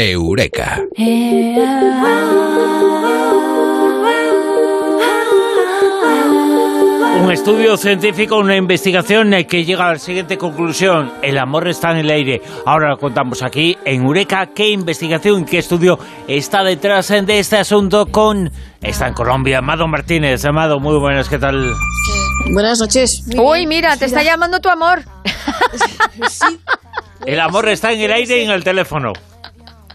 Eureka. Un estudio científico, una investigación que llega a la siguiente conclusión. El amor está en el aire. Ahora lo contamos aquí en Eureka. ¿Qué investigación, qué estudio está detrás de este asunto con... Está en Colombia, Amado Martínez. Amado, muy buenas, ¿qué tal? Buenas noches. Uy, mira, te está llamando tu amor. Sí, El amor está en el aire y en el teléfono.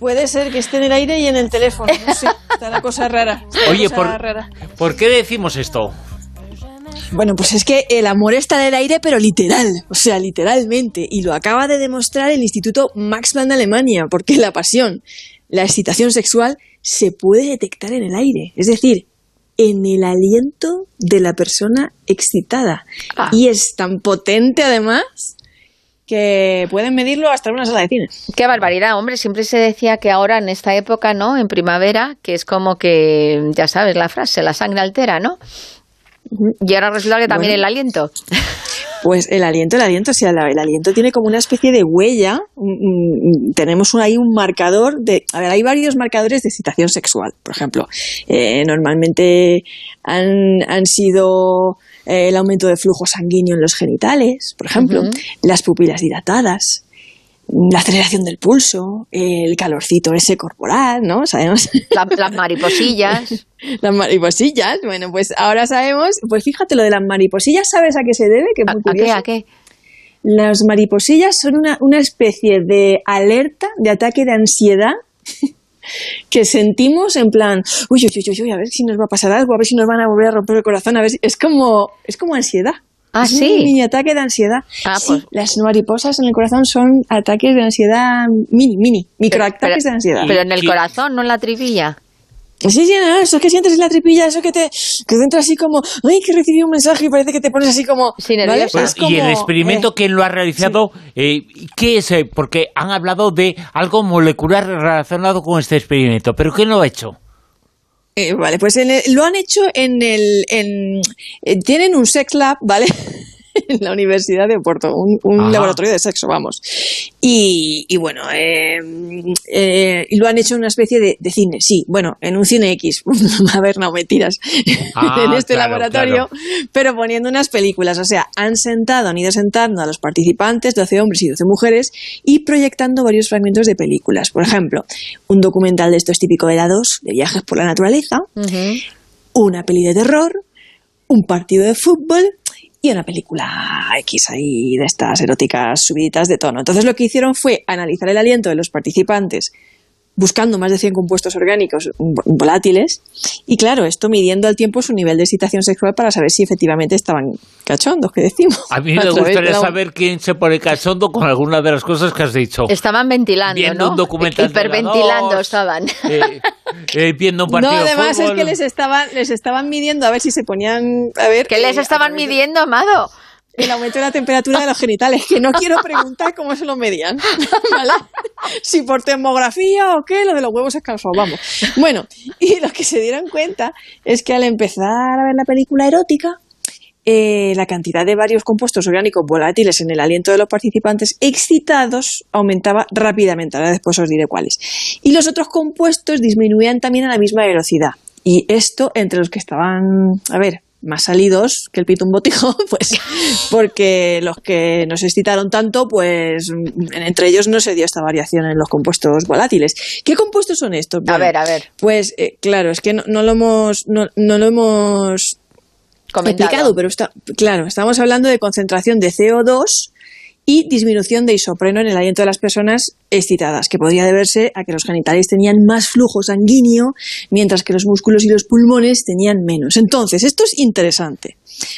Puede ser que esté en el aire y en el teléfono. No sé, está la cosa rara. Oye, cosa por, rara. ¿por qué decimos esto? Bueno, pues es que el amor está en el aire, pero literal. O sea, literalmente. Y lo acaba de demostrar el Instituto Max Planck de Alemania, porque la pasión, la excitación sexual, se puede detectar en el aire. Es decir, en el aliento de la persona excitada. Ah. Y es tan potente, además, que pueden medirlo hasta en una sala de cine. Qué barbaridad, hombre. Siempre se decía que ahora en esta época, ¿no? En primavera, que es como que, ya sabes la frase, la sangre altera, ¿no? Y ahora resulta que también Bueno. el aliento. Pues el aliento, el aliento, o sea, el aliento tiene como una especie de huella. tenemos ahí un marcador de. A ver, hay varios marcadores de excitación sexual, por ejemplo. Eh, normalmente han, han sido eh, el aumento de flujo sanguíneo en los genitales, por ejemplo, las pupilas dilatadas, la aceleración del pulso, el calorcito ese corporal, ¿no? Sabemos. La- las mariposillas. Las mariposillas, bueno, pues ahora sabemos, pues fíjate lo de las mariposillas, ¿sabes a qué se debe? Que es ¿A, qué? curioso. ¿A qué? Las mariposillas son una, una especie de alerta, de ataque de ansiedad que sentimos en plan, uy, uy, uy, uy, uy, a ver si nos va a pasar algo, a ver si nos van a volver a romper el corazón, a ver si... Es como, es como ansiedad. Ah, es ¿sí? un mini ataque de ansiedad. Ah, sí, pues- las mariposas en el corazón son ataques de ansiedad mini, mini, microataques de ansiedad. Pero en el ¿Qué- corazón, no en la tripilla. Sí, sí, no, eso que sientes en la tripilla, eso que te, que te entra así como, ay, que recibí un mensaje y parece que te pones así como, Sí, ¿vale? nerviosa. Es Pues, y el experimento, eh, ¿quién lo ha realizado? Eh, ¿Qué es? eh? Porque han hablado de algo molecular relacionado con este experimento, pero ¿quién lo ha hecho? Eh, vale, pues en el- lo han hecho en el, en, eh, tienen un sex lab, ¿vale? en la Universidad de Oporto, un, laboratorio de sexo, vamos. Y, y bueno, eh, eh, y lo han hecho en una especie de, de cine, sí, bueno, en un cine X. A ver, no, mentiras. Ah, en este claro, laboratorio, pero poniendo unas películas. O sea, han sentado, han ido sentando a los participantes, 12 hombres y 12 mujeres, y proyectando varios fragmentos de películas. Por ejemplo, un documental de estos típico de la 2, de viajes por la naturaleza, una peli de terror, un partido de fútbol y una película X ahí de estas eróticas subiditas de tono. Entonces lo que hicieron fue analizar el aliento de los participantes buscando más de 100 compuestos orgánicos vo- volátiles y claro, esto midiendo al tiempo su nivel de excitación sexual para saber si efectivamente estaban cachondos, que decimos. A mí me de gustaría la- saber quién se pone cachondo con alguna de las cosas que has dicho. Estaban ventilando, Viendo ¿no? un documental de la Hiperventilando estaban. Eh, eh, viendo un No, partido de además es fútbol. que les estaban, les estaban midiendo a ver si se ponían... A ver, ¿Qué les eh, estaban de- midiendo, Amado? El aumento de la temperatura de los genitales, que no quiero preguntar cómo se lo medían. Si por termografía o qué, lo de los huevos es calzado, vamos. Bueno, y lo que se dieron cuenta es que al empezar a ver la película erótica, eh, la cantidad de varios compuestos orgánicos volátiles en el aliento de los participantes excitados aumentaba rápidamente. Ahora después os diré cuáles. Y los otros compuestos disminuían también a la misma velocidad. Y esto entre los que estaban, a ver, más salidos que el pito un botijo, pues porque los que nos excitaron tanto, pues entre ellos no se dio esta variación en los compuestos volátiles. ¿Qué compuestos son estos? A ver, a ver. Pues eh, claro, es que no, no lo hemos, no, no lo hemos Comentado. explicado, pero está, claro, estamos hablando de concentración de CO2 y disminución de isopreno en el aliento de las personas excitadas, que podría deberse a que los genitales tenían más flujo sanguíneo, mientras que los músculos y los pulmones tenían menos. Entonces, esto es interesante,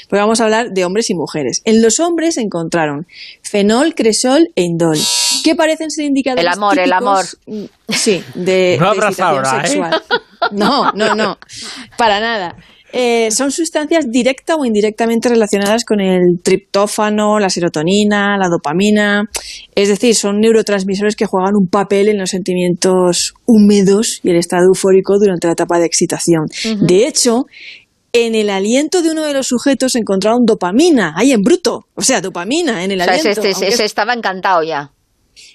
porque vamos a hablar de hombres y mujeres. En los hombres encontraron fenol, cresol e indol, que parecen ser indicadores El amor, el mm, Sí, de, No de ahora, ¿eh? sexual. No, no, no, para nada. Eh, son sustancias directa o indirectamente relacionadas con el triptófano, la serotonina, la dopamina. Es decir, son neurotransmisores que juegan un papel en los sentimientos húmedos y el estado eufórico durante la etapa de excitación. De hecho, en el aliento de uno de los sujetos encontraron dopamina, ahí en bruto. O sea, dopamina en el O sea, aliento. ese- aunque ese es- estaba encantado ya.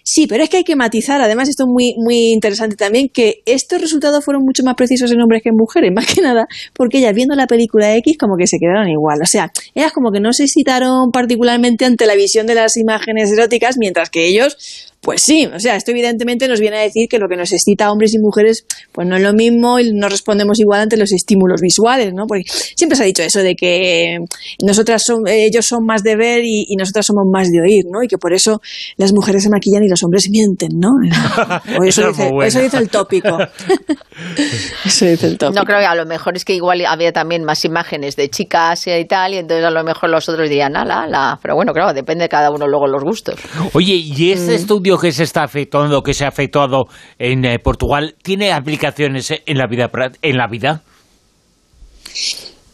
Sí, pero es que hay que matizar, además esto es muy, muy interesante también, que estos resultados fueron mucho más precisos en hombres que en mujeres, más que nada, porque ellas viendo la película X como que se quedaron igual. O sea, ellas como que no se excitaron particularmente ante la visión de las imágenes eróticas, mientras que ellos pues sí, o sea, esto evidentemente nos viene a decir que lo que nos excita a hombres y mujeres, pues no es lo mismo y no respondemos igual ante los estímulos visuales, ¿no? Porque siempre se ha dicho eso de que nosotras son, ellos son más de ver y, nosotras somos más de oír, ¿no? Y que por eso las mujeres se maquillan y los hombres mienten, ¿no? eso, dice, eso dice el tópico. eso dice el tópico. No creo que a lo mejor es que igual había también más imágenes de chicas y tal, y entonces a lo mejor los otros dirían, ala, la, pero bueno, claro, depende de cada uno luego los gustos. Oye, y este mm. estudio que se está afectando, que se ha efectuado en eh, Portugal, tiene aplicaciones en la vida? En la vida?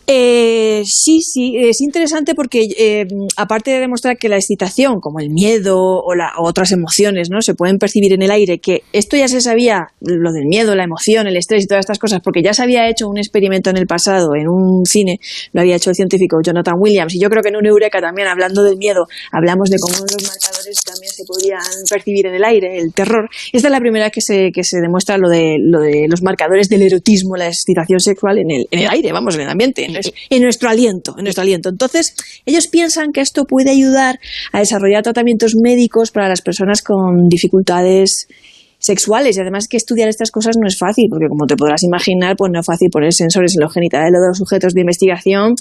Eh, sí, sí, es interesante porque eh, aparte de demostrar que la excitación, como el miedo o, la, otras emociones, ¿no? se pueden percibir en el aire, que esto ya se sabía, lo del miedo, la emoción, el estrés y todas estas cosas, porque ya se había hecho un experimento en el pasado en un cine, lo había hecho el científico Jonathan Williams, y yo creo que en un Eureka también, hablando del miedo, hablamos de cómo los marcadores también se podían percibir en el aire, el terror. Esta es la primera vez que se, que se demuestra lo de, lo de los marcadores del erotismo, la excitación sexual en el, en el aire, vamos, en el ambiente en nuestro aliento, en nuestro aliento. Entonces, ellos piensan que esto puede ayudar a desarrollar tratamientos médicos para las personas con dificultades sexuales y además que estudiar estas cosas no es fácil porque como te podrás imaginar pues no es fácil poner sensores en los genitales de los sujetos de investigación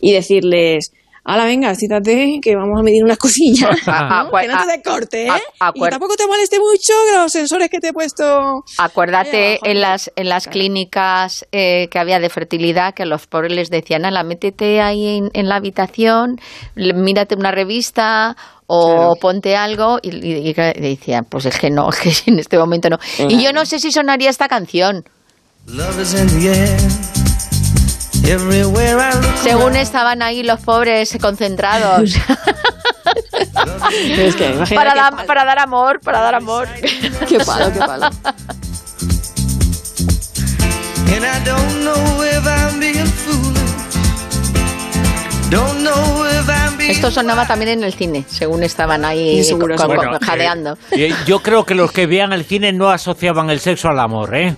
y decirles Hala, venga, cítate que vamos a medir unas cosillas. que no te corte, ¿eh? y tampoco te moleste mucho los sensores que te he puesto. Acuérdate en las, en las clínicas eh, que había de fertilidad que a los pobres les decían, ala, métete ahí en, la habitación, mírate una revista o ponte algo y, y, decían, pues es que no, es que en este momento no. Y yo no sé si sonaría esta canción. Según estaban ahí los pobres concentrados. para, para, dar amor, para dar amor. qué palo, qué palo. Esto sonaba también en el cine, según estaban ahí jadeando. Eh, yo creo que los que veían el cine no asociaban el sexo al amor, ¿eh?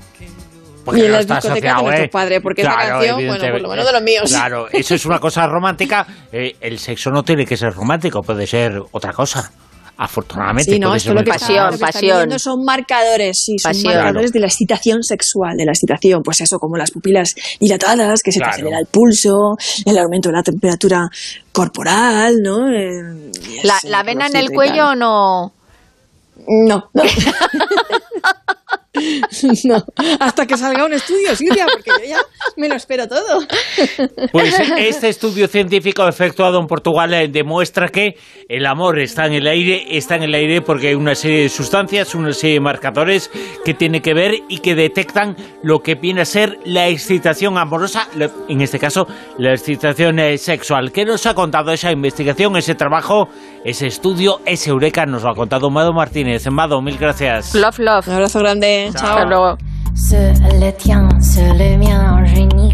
Y en las discotecas de nuestros padres, porque esa canción, bueno, por lo menos de los míos. Claro, eso es una cosa romántica. Eh, el sexo no tiene que ser romántico, puede ser otra cosa. Afortunadamente, sí, no, esto lo que pasión, pasión. son marcadores, sí, son marcadores de la excitación sexual, de la excitación, pues eso, como las pupilas dilatadas, que se te acelera el pulso, el aumento de la temperatura corporal, ¿no? Eh, ¿La, la vena en el cuello o no? No, no. No, hasta que salga un estudio, Silvia, porque yo ya me lo espero todo. Pues este estudio científico efectuado en Portugal eh, demuestra que el amor está en el aire, está en el aire porque hay una serie de sustancias, una serie de marcadores que tiene que ver y que detectan lo que viene a ser la excitación amorosa, en este caso la excitación eh, sexual. ¿Qué nos ha contado esa investigación, ese trabajo, ese estudio, ese eureka? Nos lo ha contado Mado Martínez. Mado, mil gracias. Love, love. Un abrazo grande. Chao. Hasta luego.